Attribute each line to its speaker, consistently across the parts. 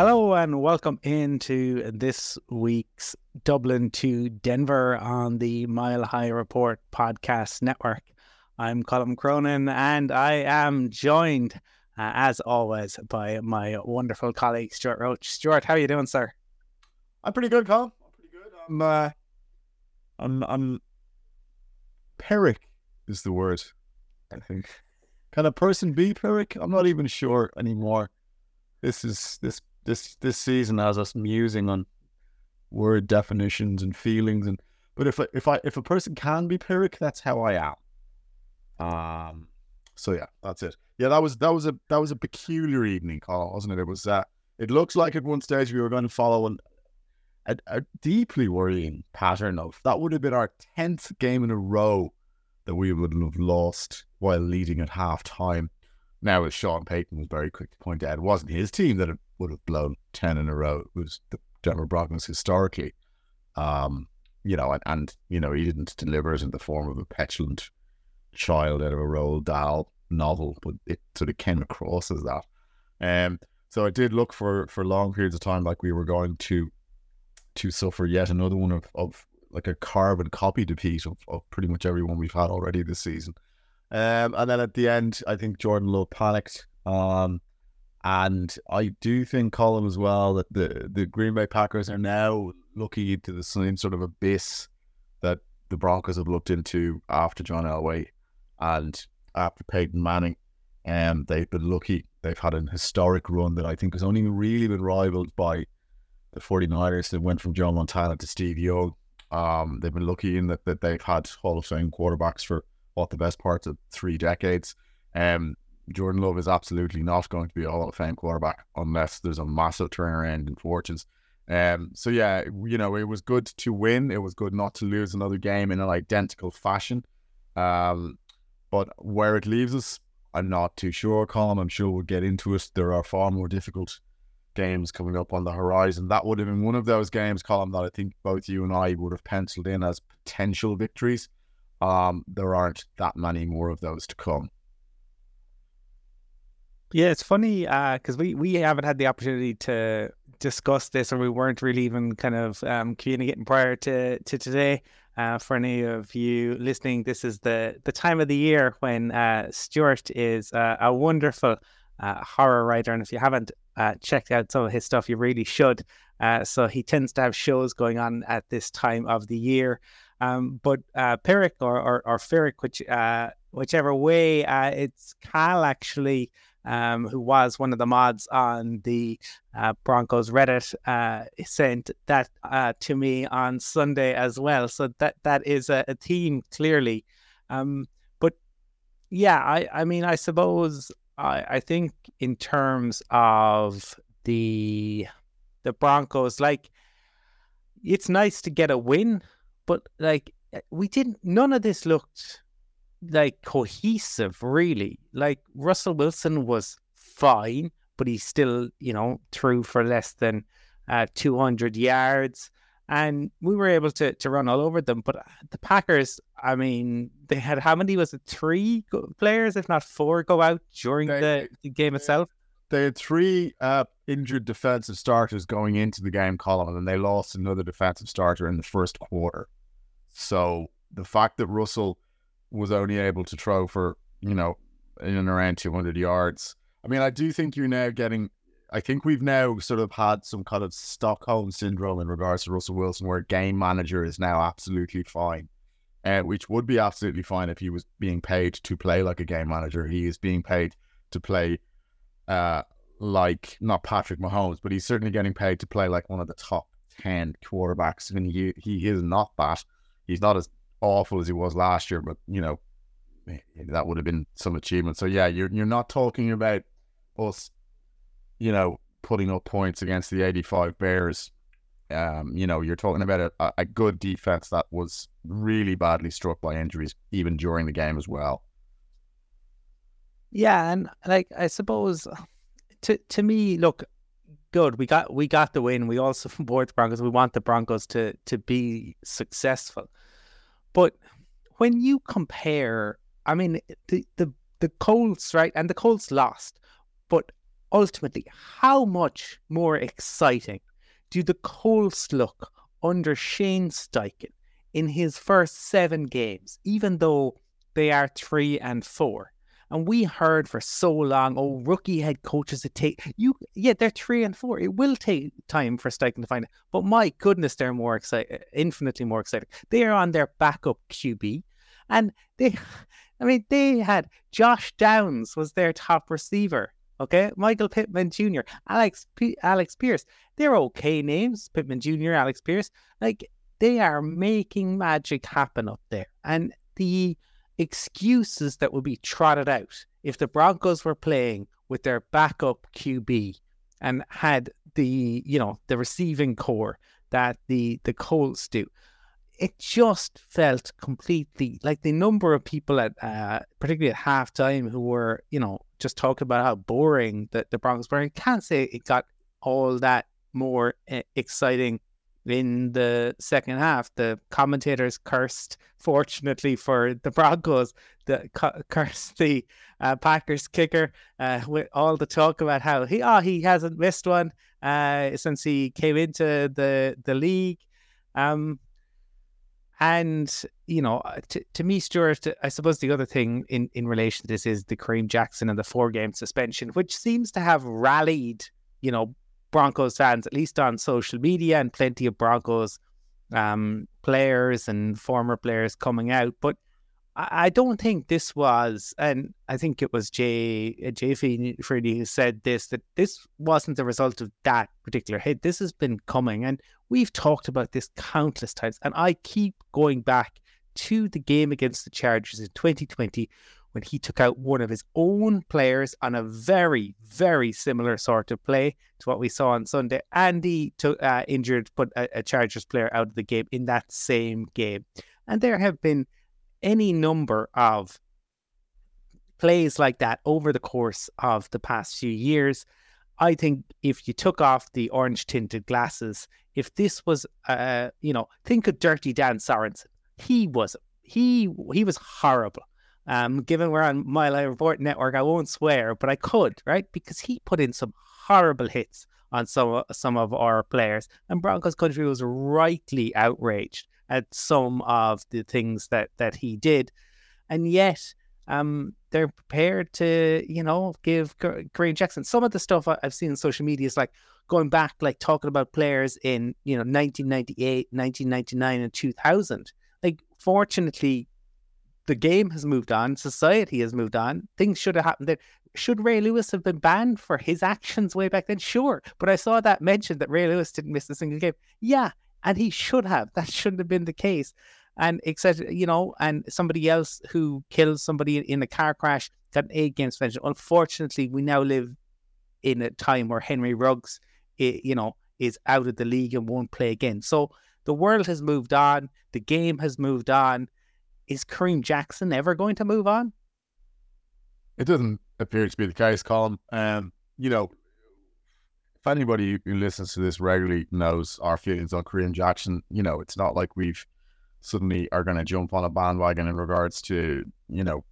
Speaker 1: Hello and welcome into this week's Dublin to Denver on the Mile High Report podcast network. I'm Colin Cronin and I am joined, uh, as always, by my wonderful colleague Stewart Roach. Stewart, how are you doing, sir?
Speaker 2: I'm pretty good, Colin. I'm pretty good. I'm, uh, I'm, I'm, Pyrrhic is the word, I think. Can a person be Pyrrhic? I'm not even sure anymore. This is this this this season has us musing on word definitions and feelings and but if if I if a person can be Pyrrhic, that's how I am. Um so yeah, that's it. Yeah, that was that was a that was a peculiar evening, Carl, wasn't it? It was uh it looks like at one stage we were going to follow an, a, a deeply worrying pattern of that would have been our tenth game in a row that we would have lost while leading at half time. Now, as Sean Payton was very quick to point out, it wasn't his team that would have blown 10 in a row. It was the Denver Broncos historically. Um, you know, and, and, you know, he didn't deliver it in the form of a petulant child out of a Roald Dahl novel, but it sort of came across as that. Um, so I did look for for long periods of time like we were going to to suffer yet another one of, of like a carbon copy defeat of, of pretty much everyone we've had already this season. Um, and then at the end, I think Jordan Love panicked. Um, and I do think, Colin, as well, that the, the Green Bay Packers are now looking into the same sort of abyss that the Broncos have looked into after John Elway and after Peyton Manning. And um, they've been lucky. They've had an historic run that I think has only really been rivaled by the 49ers that went from Joe Montana to Steve Young. Um, they've been lucky in that, that they've had Hall of Fame quarterbacks for what the best parts of three decades. Um, Jordan Love is absolutely not going to be a Hall of Fame quarterback unless there's a massive turnaround in fortunes. Um, so yeah, you know, it was good to win. It was good not to lose another game in an identical fashion. Um, but where it leaves us, I'm not too sure, Colin. I'm sure we'll get into it. There are far more difficult games coming up on the horizon. That would have been one of those games, Colin, that I think both you and I would have penciled in as potential victories. Um, there aren't that many more of those to come.
Speaker 1: Yeah, it's funny because uh, we we haven't had the opportunity to discuss this, or we weren't really even kind of um, communicating prior to to today. Uh, for any of you listening, this is the the time of the year when uh, Stewart is uh, a wonderful uh, horror writer, and if you haven't uh, checked out some of his stuff, you really should. so he tends to have shows going on at this time of the year. Um, but uh, Pyrrhic or or, or which whichever way, it's Cal actually um, who was one of the mods on the uh, Broncos Reddit, uh, sent that uh, to me on Sunday as well. So that that is a, a theme clearly. Um, but yeah, I, I mean, I suppose I, I think in terms of the the Broncos, like it's nice to get a win, but like we didn't. None of this looked like cohesive, really. Like Russell Wilson was fine, but he still, you know, threw for less than uh, 200 yards. and we were able to to run all over them. But uh, the Packers, I mean, they had how many was it? Three players, if not four, go out during they, the, the, game itself.
Speaker 2: They had three uh, injured defensive starters going into the game Colm, and they lost another defensive starter in the first quarter. So the fact that Russell was only able to throw for you know in and around 200 yards. I mean, I do think you're now getting I think we've now sort of had some kind of Stockholm syndrome in regards to Russell Wilson, where game manager is now absolutely fine, uh, which would be absolutely fine if he was being paid to play like a game manager. He is being paid to play uh, like not Patrick Mahomes, but he's certainly getting paid to play like one of the top ten quarterbacks. I mean, he he is not that. He's not as awful as he was last year, but you know that would have been some achievement. So yeah, you're you're not talking about us you know, putting up points against the 85 Bears. Um, you know, you're talking about a, a good defense that was really badly struck by injuries, even during the game as well.
Speaker 1: Yeah, and like I suppose to to me, look, good. We got we got the win. We also support the Broncos. We want the Broncos to to be successful. But when you compare, I mean, the the the Colts, right, and the Colts lost, but ultimately, how much more exciting do the Colts look under Shane Steichen in his first seven games, even though they are three and four? And we heard for so long, oh, rookie head coaches, it take you, yeah, they're three and four. It will take time for Steichen to find it. But my goodness, they're more excited, infinitely more exciting. They are on their backup QB. And they, I mean, they had Josh Downs was their top receiver. Okay, Michael Pittman Jr., Alex P- Alex Pierce. They're okay names, Pittman Jr., Alex Pierce. Like they are making magic happen up there, and the excuses that would be trotted out if the Broncos were playing with their backup QB and had the you know the receiving corps that the the Colts do it just felt completely like the number of people at uh, particularly at halftime who were you know just talking about how boring the, the Broncos were. I can't say it got all that more uh, exciting in the second half. The commentators cursed, fortunately for the Broncos, the cu- cursed the uh, Packers kicker uh, with all the talk about how he oh he hasn't missed one uh, since he came into the the league. Um, and you know, uh, to, to me, Stewart, I suppose the other thing in, in relation to this is the Kareem Jackson and the four game suspension, which seems to have rallied, you know, Broncos fans, at least on social media, and plenty of Broncos um, players and former players coming out. But I don't think this was, and I think it was Jay uh, Jay Freedy who said this that this wasn't the result of that particular hit. This has been coming, and we've talked about this countless times. And I keep going back to the game against the Chargers in 2020 when he took out one of his own players on a very, very similar sort of play to what we saw on Sunday. And he took, uh, injured, put a, a Chargers player out of the game in that same game. And there have been any number of plays like that over the course of the past few years. I think if you took off the orange tinted glasses, if this was, uh, you know, think of Dirty Dan Sorensen. He was he he was horrible. Um, given we're on Mile High Report Network, I won't swear, but I could, right? Because he put in some horrible hits on some some of our players, and Broncos country was rightly outraged at some of the things that that he did, and yet um, they're prepared to, you know, give Kareem Jackson some of the stuff I've seen on social media is like going back, like talking about players in, you know, 1998, 1999, and 2000. Like, fortunately, the game has moved on, society has moved on. Things should have happened. There. Should Ray Lewis have been banned for his actions way back then? Sure. But I saw that mentioned that Ray Lewis didn't miss a single game. Yeah, and he should have. That shouldn't have been the case. And etc. You know, and somebody else who killed somebody in a car crash got an eight game suspension. Unfortunately, we now live in a time where Henry Ruggs, you know, is out of the league and won't play again. So the world has moved on. The game has moved on. Is Kareem Jackson ever going to move on?
Speaker 2: It doesn't appear to be the case, Colin. Um, you know, if anybody who listens to this regularly knows our feelings on Kareem Jackson, you know, it's not like we've suddenly are going to jump on a bandwagon in regards to, you know,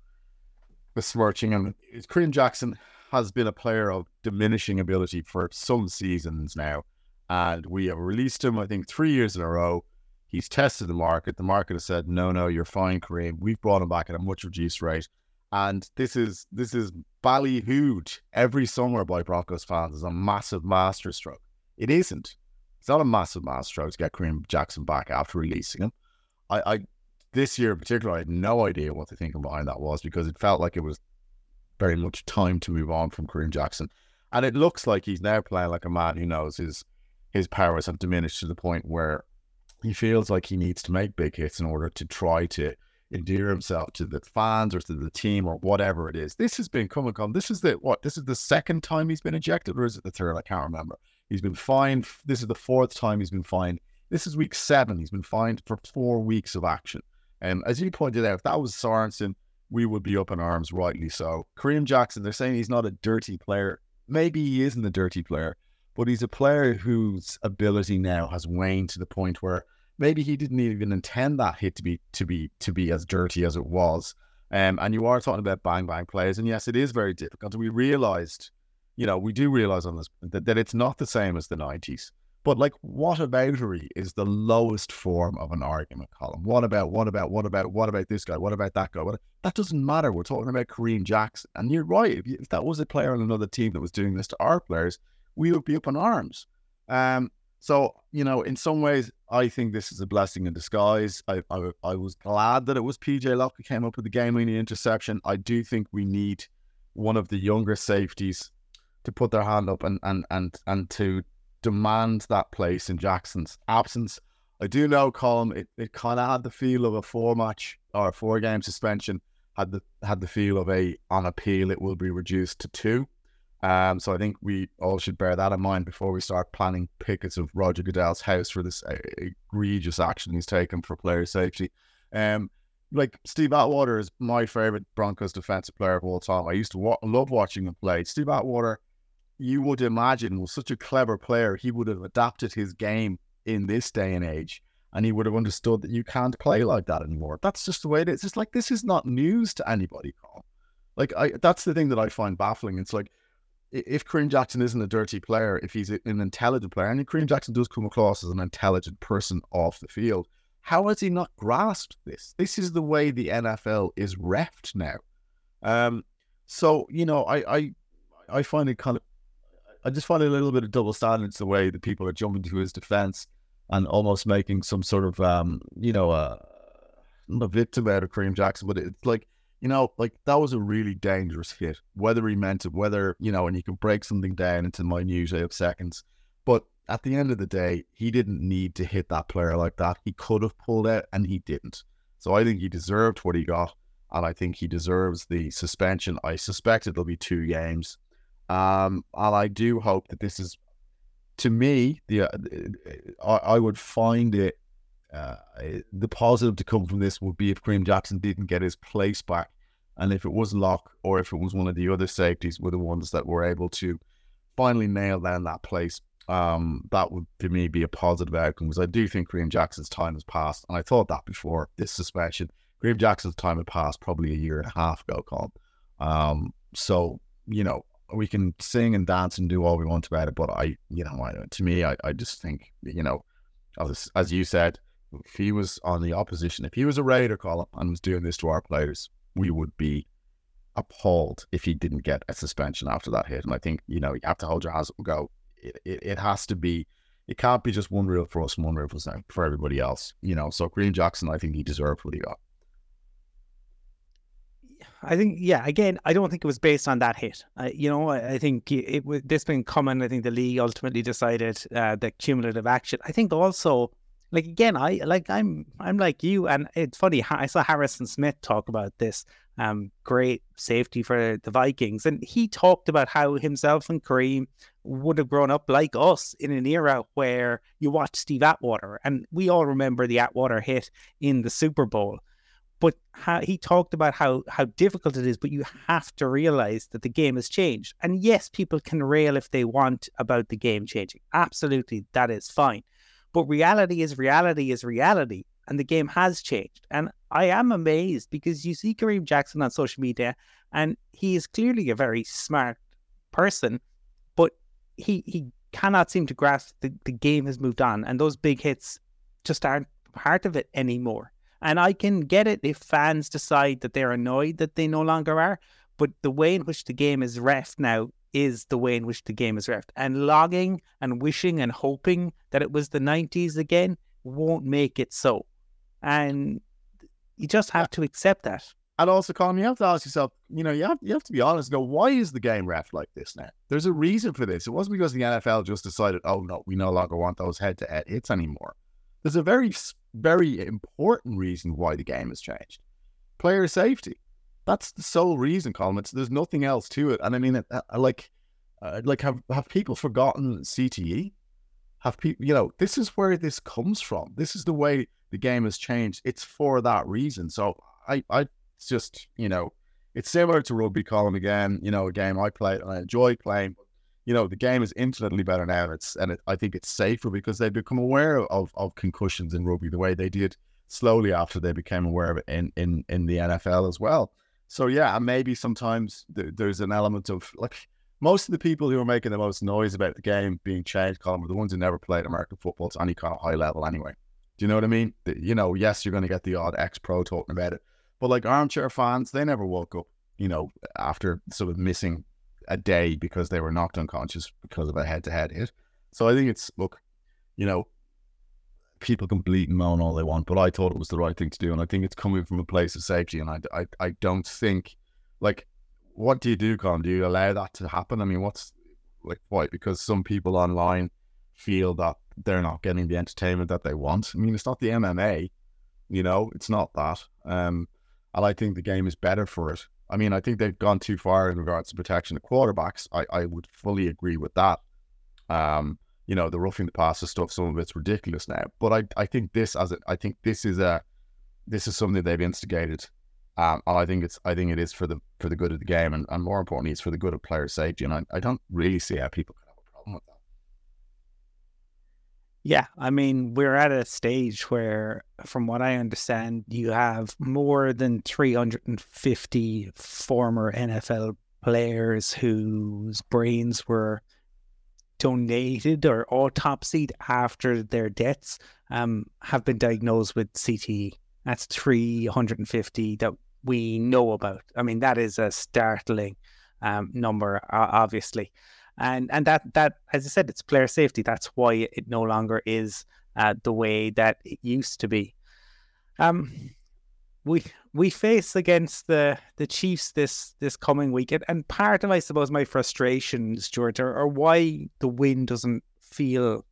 Speaker 2: besmirching him. Kareem Jackson has been a player of diminishing ability for some seasons now. And we have released him, I think, three years in a row. He's tested the market. The market has said, no, no, you're fine, Kareem. We've brought him back at a much reduced rate. And this is this is ballyhooed every summer by Broncos fans as a massive masterstroke. It isn't. It's not a massive masterstroke to get Kareem Jackson back after releasing him. I, I this year in particular, I had no idea what the thinking behind that was because it felt like it was very much time to move on from Kareem Jackson. And it looks like he's now playing like a man who knows his his powers have diminished to the point where he feels like he needs to make big hits in order to try to endear himself to the fans or to the team or whatever it is. This has been coming on. This is the what? This is the second time he's been ejected, or is it the third? I can't remember. He's been fined. This is the fourth time he's been fined. This is week seven. He's been fined for four weeks of action. And as you pointed out, if that was Sorensen, we would be up in arms, rightly so. Kareem Jackson, they're saying he's not a dirty player. Maybe he isn't a dirty player, but he's a player whose ability now has waned to the point where maybe he didn't even intend that hit to be to be to be as dirty as it was. Um, and you are talking about bang bang players, and yes, it is very difficult. We realized, you know, we do realize on this that, that it's not the same as the nineties. But like, what aboutery is the lowest form of an argument Colm? What about, what about, what about, what about this guy? What about that guy? What, that doesn't matter. We're talking about Kareem Jackson. And you're right. If, you, if, that was a player on another team that was doing this to our players, we would be up in arms. Um, so, you know, in some ways, I think this is a blessing in disguise. I, I, I was glad that it was PJ Locke who came up with the game winning interception. I do think we need one of the younger safeties to put their hand up and and and and to demand that place in Jackson's absence. I do know, Colm, it, it kind of had the feel of a four match or a four game suspension. Had the had the feel of a on appeal it will be reduced to two. Um, so I think we all should bear that in mind before we start planning pickets of Roger Goodell's house for this uh, egregious action he's taken for player safety. Um, like Steve Atwater is my favorite Broncos defensive player of all time. I used to wa- love watching him play. Steve Atwater, you would imagine, was such a clever player. He would have adapted his game in this day and age, and he would have understood that you can't play like that anymore. That's just the way it is. It's like this is not news to anybody. Like I, that's the thing that I find baffling. It's like if Kareem Jackson isn't a dirty player, if he's an intelligent player, and Kareem Jackson does come across as an intelligent person off the field, how has he not grasped this? This is the way the NFL is refed now. Um, so you know, I, I, I find it kind of, I just find it a little bit of double standards the way that people are jumping to his defense and almost making some sort of, um, you know, uh, a victim out of Kareem Jackson, but it's like you know, like that was a really dangerous hit, whether he meant it, whether, you know, and you can break something down into minute of seconds. But at the end of the day, he didn't need to hit that player like that. He could have pulled out and he didn't. So I think he deserved what he got. And I think he deserves the suspension. I suspect it'll be two games. Um, and I do hope that this is, to me, the uh, I, I would find it uh, the positive to come from this would be if Kareem Jackson didn't get his place back, and if it was Locke or if it was one of the other safeties were the ones that were able to finally nail down that place. Um, that would for me be a positive outcome because I do think Kareem Jackson's time has passed, and I thought that before this suspension. Kareem Jackson's time had passed probably a year and a half ago, Colm. Um, so you know we can sing and dance and do all we want about it, but I, you know, I, to me, I, I just think, you know, as as you said, if he was on the opposition, if he was a Raider Colm and was doing this to our players, we would be appalled if he didn't get a suspension after that hit. And I think, you know, you have to hold your hands up and go, it, it, it has to be, it can't be just one rule for us and one rule for, for everybody else, you know. So Kareem Jackson, I think he deserved what he got.
Speaker 1: I think, yeah, again, I don't think it was based on that hit. Uh, you know, I, I think it, it this being common. I think the league ultimately decided uh, the cumulative action. I think also like again, I like I'm I'm like you, and it's funny. I saw Harrison Smith talk about this um, great safety for the Vikings, and he talked about how himself and Kareem would have grown up like us in an era where you watch Steve Atwater, and we all remember the Atwater hit in the Super Bowl. but how, he talked about how how difficult it is. But you have to realize that the game has changed. And yes, people can rail if they want about the game changing. Absolutely, that is fine. But reality is reality is reality, and the game has changed. And I am amazed because you see Kareem Jackson on social media, and he is clearly a very smart person, but he he cannot seem to grasp the, the game has moved on, and those big hits just aren't part of it anymore. And I can get it if fans decide that they're annoyed that they no longer are. But the way in which the game is ref now is the way in which the game is ref. And logging and wishing and hoping that it was the 90s again won't make it so. And you just have to accept that.
Speaker 2: And also, Colin, you have to ask yourself, you know, you have you have to be honest. Go, why is the game ref like this now? There's a reason for this. It wasn't because the NFL just decided, oh no, we no longer want those head-to-head hits anymore. There's a very, very important reason why the game has changed. Player safety. That's the sole reason, Colin. It's, there's nothing else to it. And I mean, it, uh, like, uh, like have have people forgotten CTE? Have people, you know, this is where this comes from. This is the way the game has changed. It's for that reason. So I, I, just, you know, it's similar to rugby, Colin. Again, you know, a game I play and I enjoy playing you know the game is infinitely better now. It's and it, I think it's safer because they've become aware of of concussions in rugby the way they did slowly after they became aware of it in in in the NFL as well. So yeah, and maybe sometimes th- there's an element of like most of the people who are making the most noise about the game being changed, Colin, are the ones who never played American football to any kind of high level anyway. Do you know what I mean? The, you know, yes, you're going to get the odd ex pro talking about it, but like armchair fans, they never woke up, you know, after sort of missing a day because they were knocked unconscious because of a head to head hit. So I think it's look, you know, people can bleat and moan all they want, but I thought it was the right thing to do, and I think it's coming from a place of safety. And I, I, I don't think like what do you do, Con? Do you allow that to happen? I mean, what's like why? Because some people online feel that they're not getting the entertainment that they want. I mean, it's not the MMA, you know, it's not that. Um, and I think the game is better for it. I mean, I think they've gone too far in regards to protection of quarterbacks. I, I would fully agree with that. Um, you know, the roughing the passer stuff, some of it's ridiculous now. But I, I think this as a, I think this is a, this is something they've instigated, um, and I think it's, I think it is for the for the good of the game, and, and more importantly, it's for the good of player safety. And I, I don't really see how people can have a problem with that.
Speaker 1: Yeah, I mean, we're at a stage where, from what I understand, you have more than 350 former NFL players whose brains were donated or autopsied after their deaths um, have been diagnosed with CTE. That's 350 that we know about. I mean, that is a startling um, number, obviously and and that that as I said, it's player safety. That's why it no longer is uh, the way that it used to be. Um, we we face against the the Chiefs this this coming weekend, and part of I suppose my frustration, Stewart, or, or why the win doesn't feel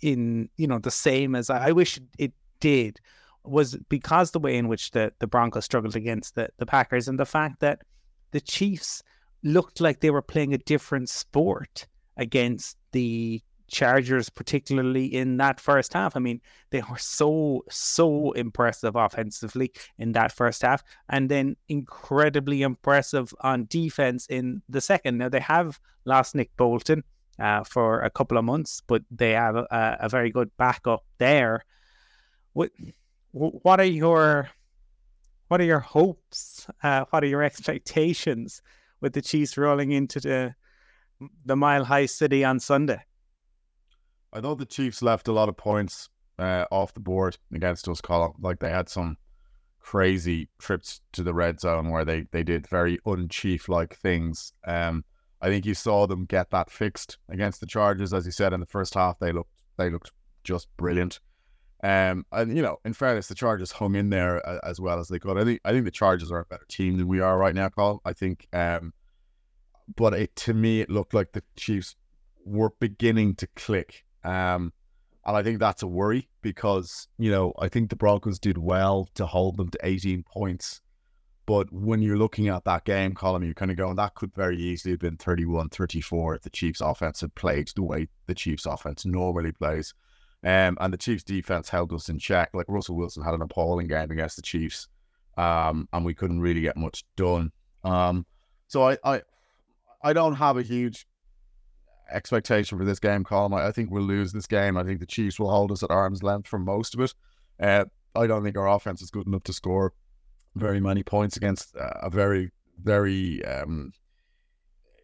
Speaker 1: in you know the same as I, I wish it did was because the way in which the the Broncos struggled against the the Packers and the fact that the Chiefs looked like they were playing a different sport against the Chargers, particularly in that first half. I mean, they were so, so impressive offensively in that first half, and then incredibly impressive on defense in the second. Now, they have lost Nick Bolton uh, for a couple of months, but they have a, a very good backup there. What, what are your what are your hopes? Uh, what are your expectations with the Chiefs rolling into the the Mile High City on Sunday.
Speaker 2: I thought the Chiefs left a lot of points uh, off the board against us, Colin. Like they had some crazy trips to the red zone where they they did very unchief like things. Um, I think you saw them get that fixed against the Chargers, as you said in the first half. They looked they looked just brilliant. Um, and you know, in fairness, the Chargers hung in there uh, as well as they could. I think I think the Chargers are a better team than we are right now, Paul. I think, um, but it to me it looked like the Chiefs were beginning to click. Um, and I think that's a worry because you know I think the Broncos did well to hold them to 18 points. But when you're looking at that game Colm, you're kind of going, that could very easily have been 31 34 if the Chiefs offense had played the way the Chiefs offense normally plays. Um, and the Chiefs defense held us in check. Like Russell Wilson had an appalling game against the Chiefs. um, and we couldn't really get much done. Um, so I, I, I don't have a huge expectation for this game, Colin. I, think we'll lose this game. I think the Chiefs will hold us at arm's length for most of it. Uh, I don't think our offense is good enough to score very many points against a very, very, um,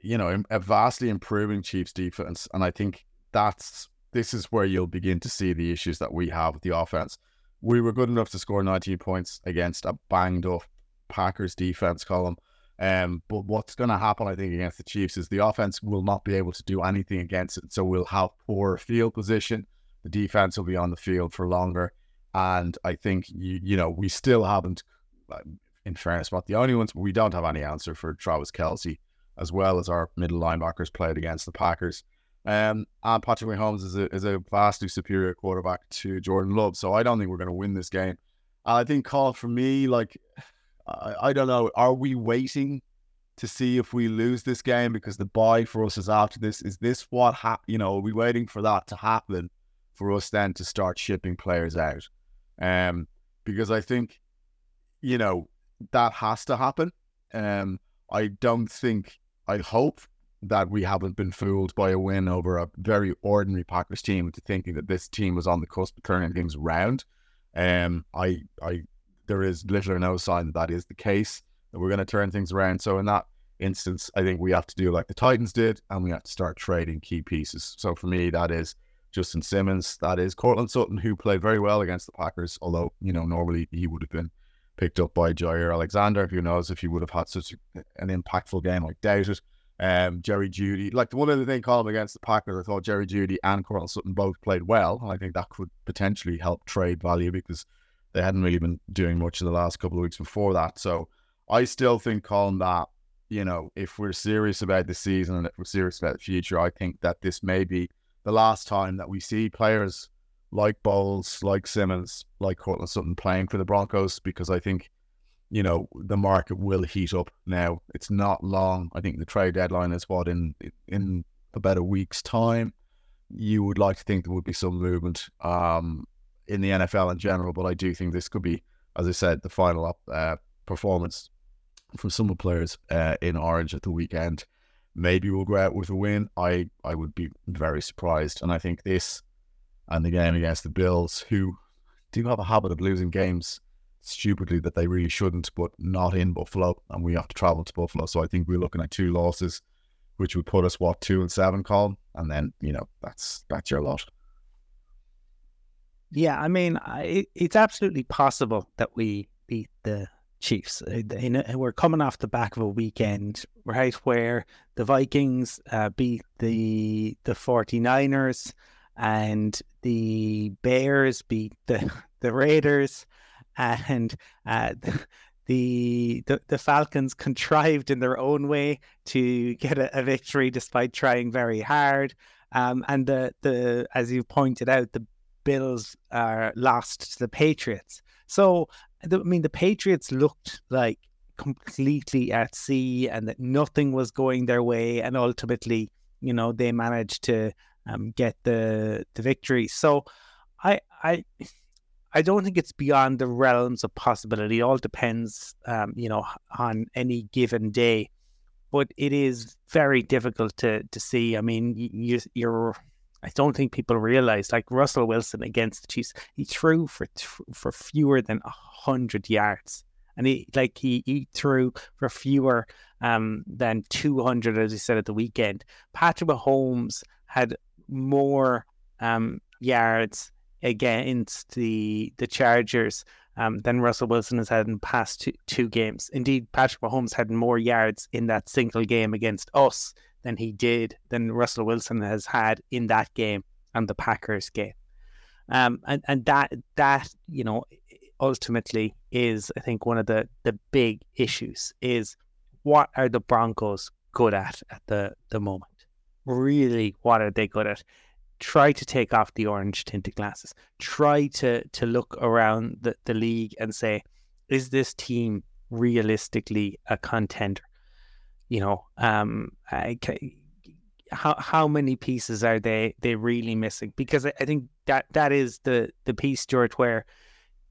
Speaker 2: you know, a vastly improving Chiefs defense. And I think that's this is where you'll begin to see the issues that we have with the offense. We were good enough to score 19 points against a banged up Packers defense Colm. Um, but what's going to happen, I think, against the Chiefs is the offense will not be able to do anything against it. So we'll have poor field position. The defense will be on the field for longer. And I think, you, you know, we still haven't, in fairness, not the only ones, we don't have any answer for Travis Kelce, as well as our middle linebackers played against the Packers. Um, and Patrick Mahomes is a, is a vastly superior quarterback to Jordan Love. So I don't think we're going to win this game. I think, call for me, like, I, I don't know. Are we waiting to see if we lose this game because the bye for us is after this? Is this what hap- You know, are we waiting for that to happen for us then to start shipping players out? Um, because I think, you know, that has to happen. Um, I don't think. I hope that we haven't been fooled by a win over a very ordinary Packers team into thinking that this team was on the cusp of turning things around. Um, I, I, there is little or no sign that that is the case. That we're going to turn things around. So in that instance, I think we have to do like the Titans did, and we have to start trading key pieces. So for me, that is Justin Simmons, that is Courtland Sutton, who played very well against the Packers. Although you know normally he would have been picked up by Jaire Alexander. Who knows if he would have had such an impactful game? I doubt it um, Jerry Jeudy, Like the one other thing called against the Packers, I thought Jerry Jeudy and Courtland Sutton both played well. And I think that could potentially help trade value because they hadn't really been doing much in the last couple of weeks before that. So I still think, Colin, that, you know, if we're serious about the season and if we're serious about the future, I think that this may be the last time that we see players like Bolles, like Simmons, like Courtland Sutton playing for the Broncos because I think you know, the market will heat up now. It's not long. I think the trade deadline is what in in about a week's time. You would like to think there would be some movement um, in the NFL in general, but I do think this could be, as I said, the final up, uh, performance from some of the players uh, in Orange at the weekend. Maybe we'll go out with a win. I I would be very surprised, and I think this and the game against the Bills, who do have a habit of losing games stupidly that they really shouldn't, but not in Buffalo, and we have to travel to Buffalo. So I think we're looking at two losses, which would put us what two and seven, Colin, and then you know that's that's your lot.
Speaker 1: Yeah, I mean, it's absolutely possible that we beat the Chiefs. Uh, we're coming off the back of a weekend, right, where the Vikings uh, beat the the 49ers and the Bears beat the, the Raiders and uh, the, the the Falcons contrived in their own way to get a, a victory despite trying very hard. Um, and the the as you pointed out, the Bills are lost to the Patriots. So I mean, the Patriots looked like completely at sea and that nothing was going their way, and ultimately, you know, they managed to um, get the the victory. So I I I don't think it's beyond the realms of possibility. It all depends, um, you know, on any given day. But it is very difficult to to see. I mean, you, you're. I don't think people realize like Russell Wilson against the Chiefs. He threw for for fewer than hundred yards, and he like he, he threw for fewer um, than two hundred, as he said at the weekend. Patrick Mahomes had more um, yards against the the Chargers um, than Russell Wilson has had in past two, two games. Indeed, Patrick Mahomes had more yards in that single game against us than he did than Russell Wilson has had in that game and the Packers game. Um, and and that that you know ultimately is I think one of the the big issues is what are the Broncos good at at the the moment? Really, what are they good at? Try to take off the orange tinted glasses. Try to to look around the, the league and say, is this team realistically a contender? You know, um, I, how how many pieces are they they really missing? Because I, I think that that is the the piece, Stewart, where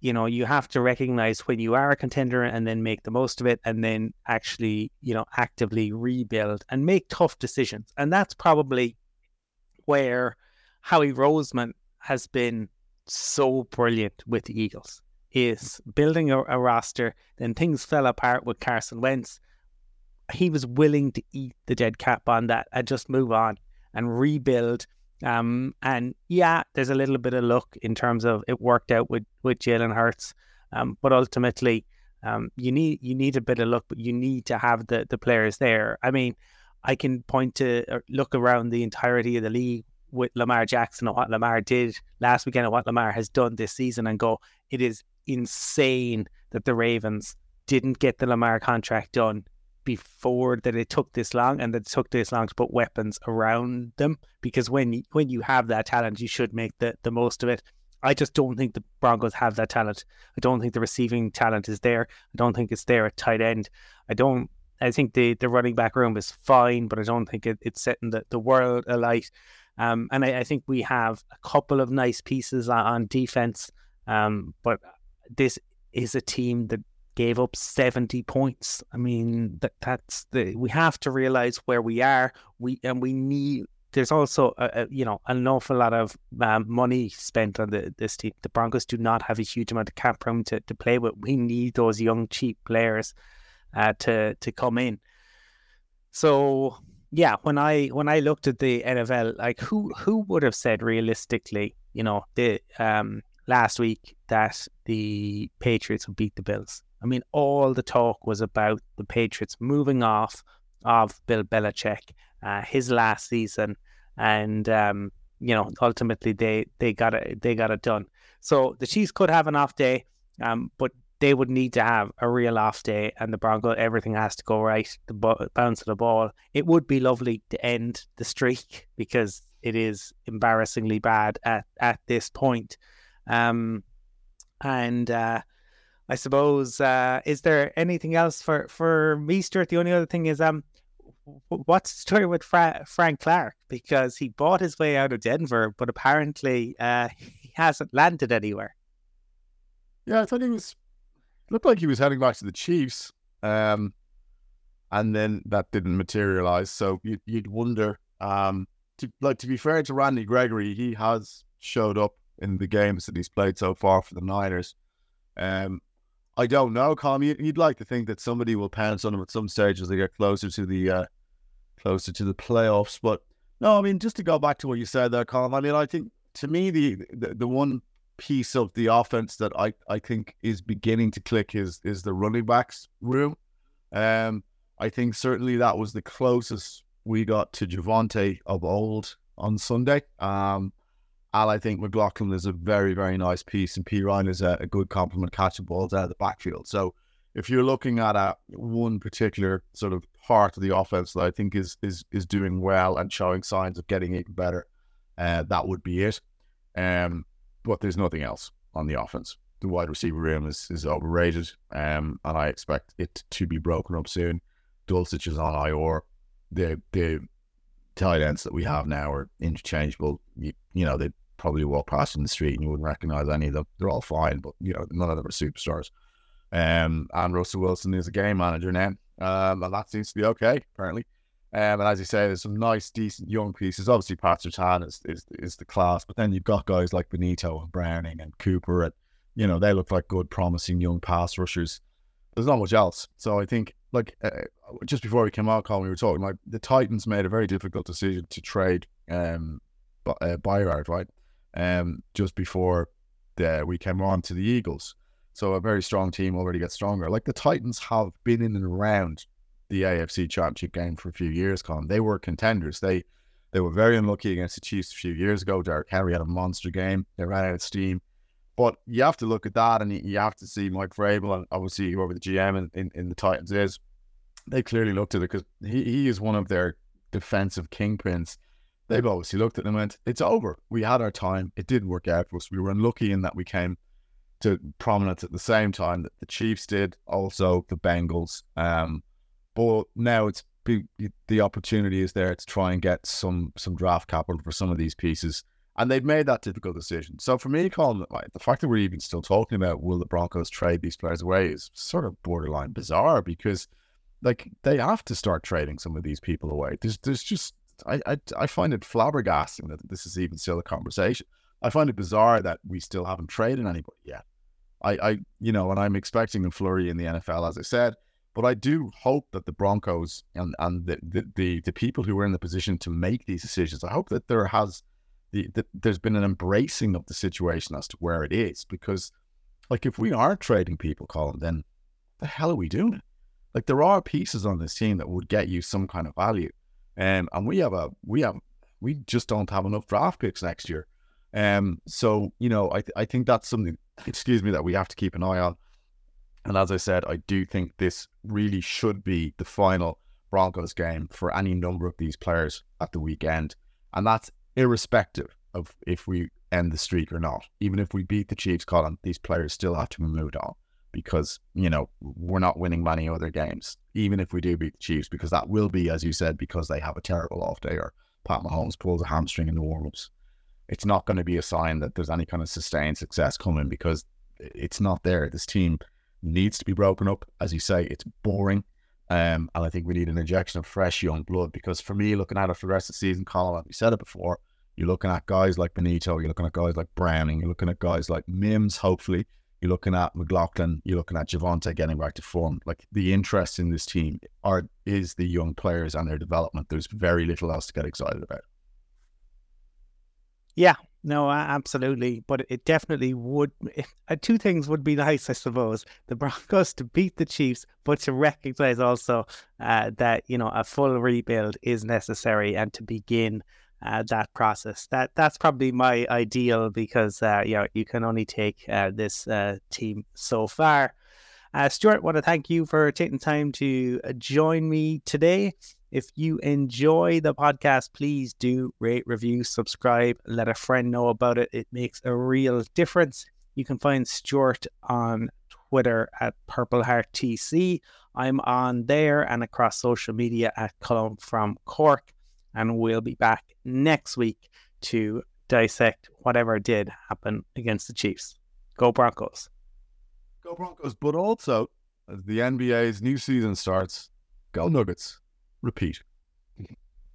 Speaker 1: you know, you have to recognize when you are a contender and then make the most of it and then actually, you know, actively rebuild and make tough decisions. And that's probably where Howie Roseman has been so brilliant with the Eagles is building a, a roster. Then things fell apart with Carson Wentz. He was willing to eat the dead cap on that and just move on and rebuild um, and yeah, there's a little bit of luck in terms of it worked out with with Jalen Hurts, um, but ultimately, um, you need you need a bit of luck, but you need to have the the players there. I mean, I can point to look around the entirety of the league with Lamar Jackson and what Lamar did last weekend and what Lamar has done this season, and go, it is insane that the Ravens didn't get the Lamar contract done before that it took this long and that it took this long to put weapons around them. Because when when you have that talent you should make the, the most of it. I just don't think the Broncos have that talent. I don't think the receiving talent is there. I don't think it's there at tight end. I don't I think the the running back room is fine but I don't think it, it's setting the, the world alight um, and I, I, think we have a couple of nice pieces on, defense um, but this is a team that gave up 70 points. I mean, that that's the we have to realize where we are. We and we need there's also a, a, you know an awful lot of um, money spent on the this team. The Broncos do not have a huge amount of cap room to, to play with. We need those young cheap players uh, to to come in. So yeah, when I when I looked at the NFL, like who who would have said realistically, you know, the um last week that the Patriots would beat the Bills. I mean, all the talk was about the Patriots moving off of Bill Belichick, uh, his last season, and um, you know, ultimately they they got it they got it done. So the Chiefs could have an off day, um, but they would need to have a real off day, and the Broncos everything has to go right. The bounce of the ball. It would be lovely to end the streak because it is embarrassingly bad at at this point. Um, and uh, I suppose uh, is there anything else for for me, Stewart? The only other thing is um, what's the story with Fra- Frank Clark because he bought his way out of Denver, but apparently uh, he hasn't landed anywhere.
Speaker 2: Yeah, I thought he was looked like he was heading back to the Chiefs, um, and then that didn't materialize. So you, would wonder. Um, to, like to be fair to Randy Gregory, he has showed up in the games that he's played so far for the Niners. Um, I don't know, Colm. You'd like to think that somebody will pounce on him at some stage as they get closer to the uh, closer to the playoffs. But no, I mean, just to go back to what you said there, Colm. I mean, I think to me the, the the, one piece of the offense that I, I think is beginning to click is is the running backs room. Um, I think certainly that was the closest we got to Javonte of old on Sunday. Um, Al, I think McLaughlin is a very, very nice piece, and Perine is a, a good complement catching balls out of the backfield. So if you're looking at a one particular sort of part of the offense that I think is is is doing well and showing signs of getting even better, uh, that would be it. Um, but there's nothing else on the offense. The wide receiver room is is overrated, um, and I expect it to be broken up soon. Dulcich is on IR. The the tight ends that we have now are interchangeable. You, you know, they probably walk past in the street and you wouldn't recognize any of them. They're all fine, but you know, none of them are superstars. Um, and Russell Wilson is a game manager now, um, and that seems to be okay apparently. Um, and as you say, there's some nice, decent young pieces. Obviously, Pat Surtain is, is is the class, but then you've got guys like Bonitto and Browning and Cooper, and you know they look like good, promising young pass rushers. There's not much else. So I think, like uh, just before we came out, Colin, we were talking like the Titans made a very difficult decision to trade um, uh, Byard, right? um, just before the, we came on to the Eagles. So a very strong team already gets stronger. Like the Titans have been in and around the AFC Championship game for a few years, Con. They were contenders. They they were very unlucky against the Chiefs a few years ago. Derrick Henry had a monster game. They ran out of steam. But you have to look at that and you have to see Mike Vrabel and obviously whoever the GM in, in, in the Titans is. They clearly looked at it because he, he is one of their defensive kingpins they've obviously looked at it and went, it's over. We had our time. It didn't work out for us. We were unlucky in that we came to prominence at the same time that the Chiefs did, also the Bengals. Um, but now it's the opportunity is there to try and get some some draft capital for some of these pieces And they've made that difficult decision. So for me, Colin, like, the fact that we're even still talking about will the Broncos trade these players away is sort of borderline bizarre because like they have to start trading some of these people away. There's there's just I I, I find it flabbergasting that this is even still a conversation. I find it bizarre that we still haven't traded anybody yet. I, I you know, and I'm expecting a flurry in the NFL, as I said. But I do hope that the Broncos and, and the, the, the, the people who are in the position to make these decisions, I hope that there has the, the, there's been an embracing of the situation as to where it is. Because like if we aren't trading people, Colm, then the hell are we doing? Like there are pieces on this team that would get you some kind of value. Um, and we have a we have we just don't have enough draft picks next year. Um, so you know, I th- I think that's something, excuse me, that we have to keep an eye on. And as I said, I do think this really should be the final Broncos game for any number of these players at the weekend. And that's irrespective of if we end the streak or not. Even if we beat the Chiefs, Colm, these players still have to be moved on because, you know, we're not winning many other games, even if we do beat the Chiefs, because that will be, as you said, because they have a terrible off day or Pat Mahomes pulls a hamstring in the warm ups. It's not going to be a sign that there's any kind of sustained success coming because it's not there. This team needs to be broken up. As you say, it's boring. Um, and I think we need an injection of fresh young blood because for me, looking at it for the rest of the season, Colm, we said it before, you're looking at guys like Bonitto, you're looking at guys like Browning, you're looking at guys like Mims, hopefully. You're looking at McLaughlin, you're looking at Javonte getting back to form. Like the interest in this team are is the young players and their development. There's very little else to get excited about.
Speaker 1: Yeah, no, absolutely. But it definitely would. Uh, two things would be nice, I suppose. The Broncos to beat the Chiefs, but to recognize also uh, that you know a full rebuild is necessary and to begin uh, that process. That that's probably my ideal because uh, you know you can only take uh, this uh, team so far. Stewart, want to thank you for taking time to join me today. If you enjoy the podcast, please do rate, review, subscribe, let a friend know about it. It makes a real difference. You can find Stewart on Twitter at Purple Heart TC. I'm on there and across social media at Colm from Cork. And we'll be back next week to dissect whatever did happen against the Chiefs. Go Broncos.
Speaker 2: Go Broncos. But also, as the NBA's new season starts, go Nuggets repeat.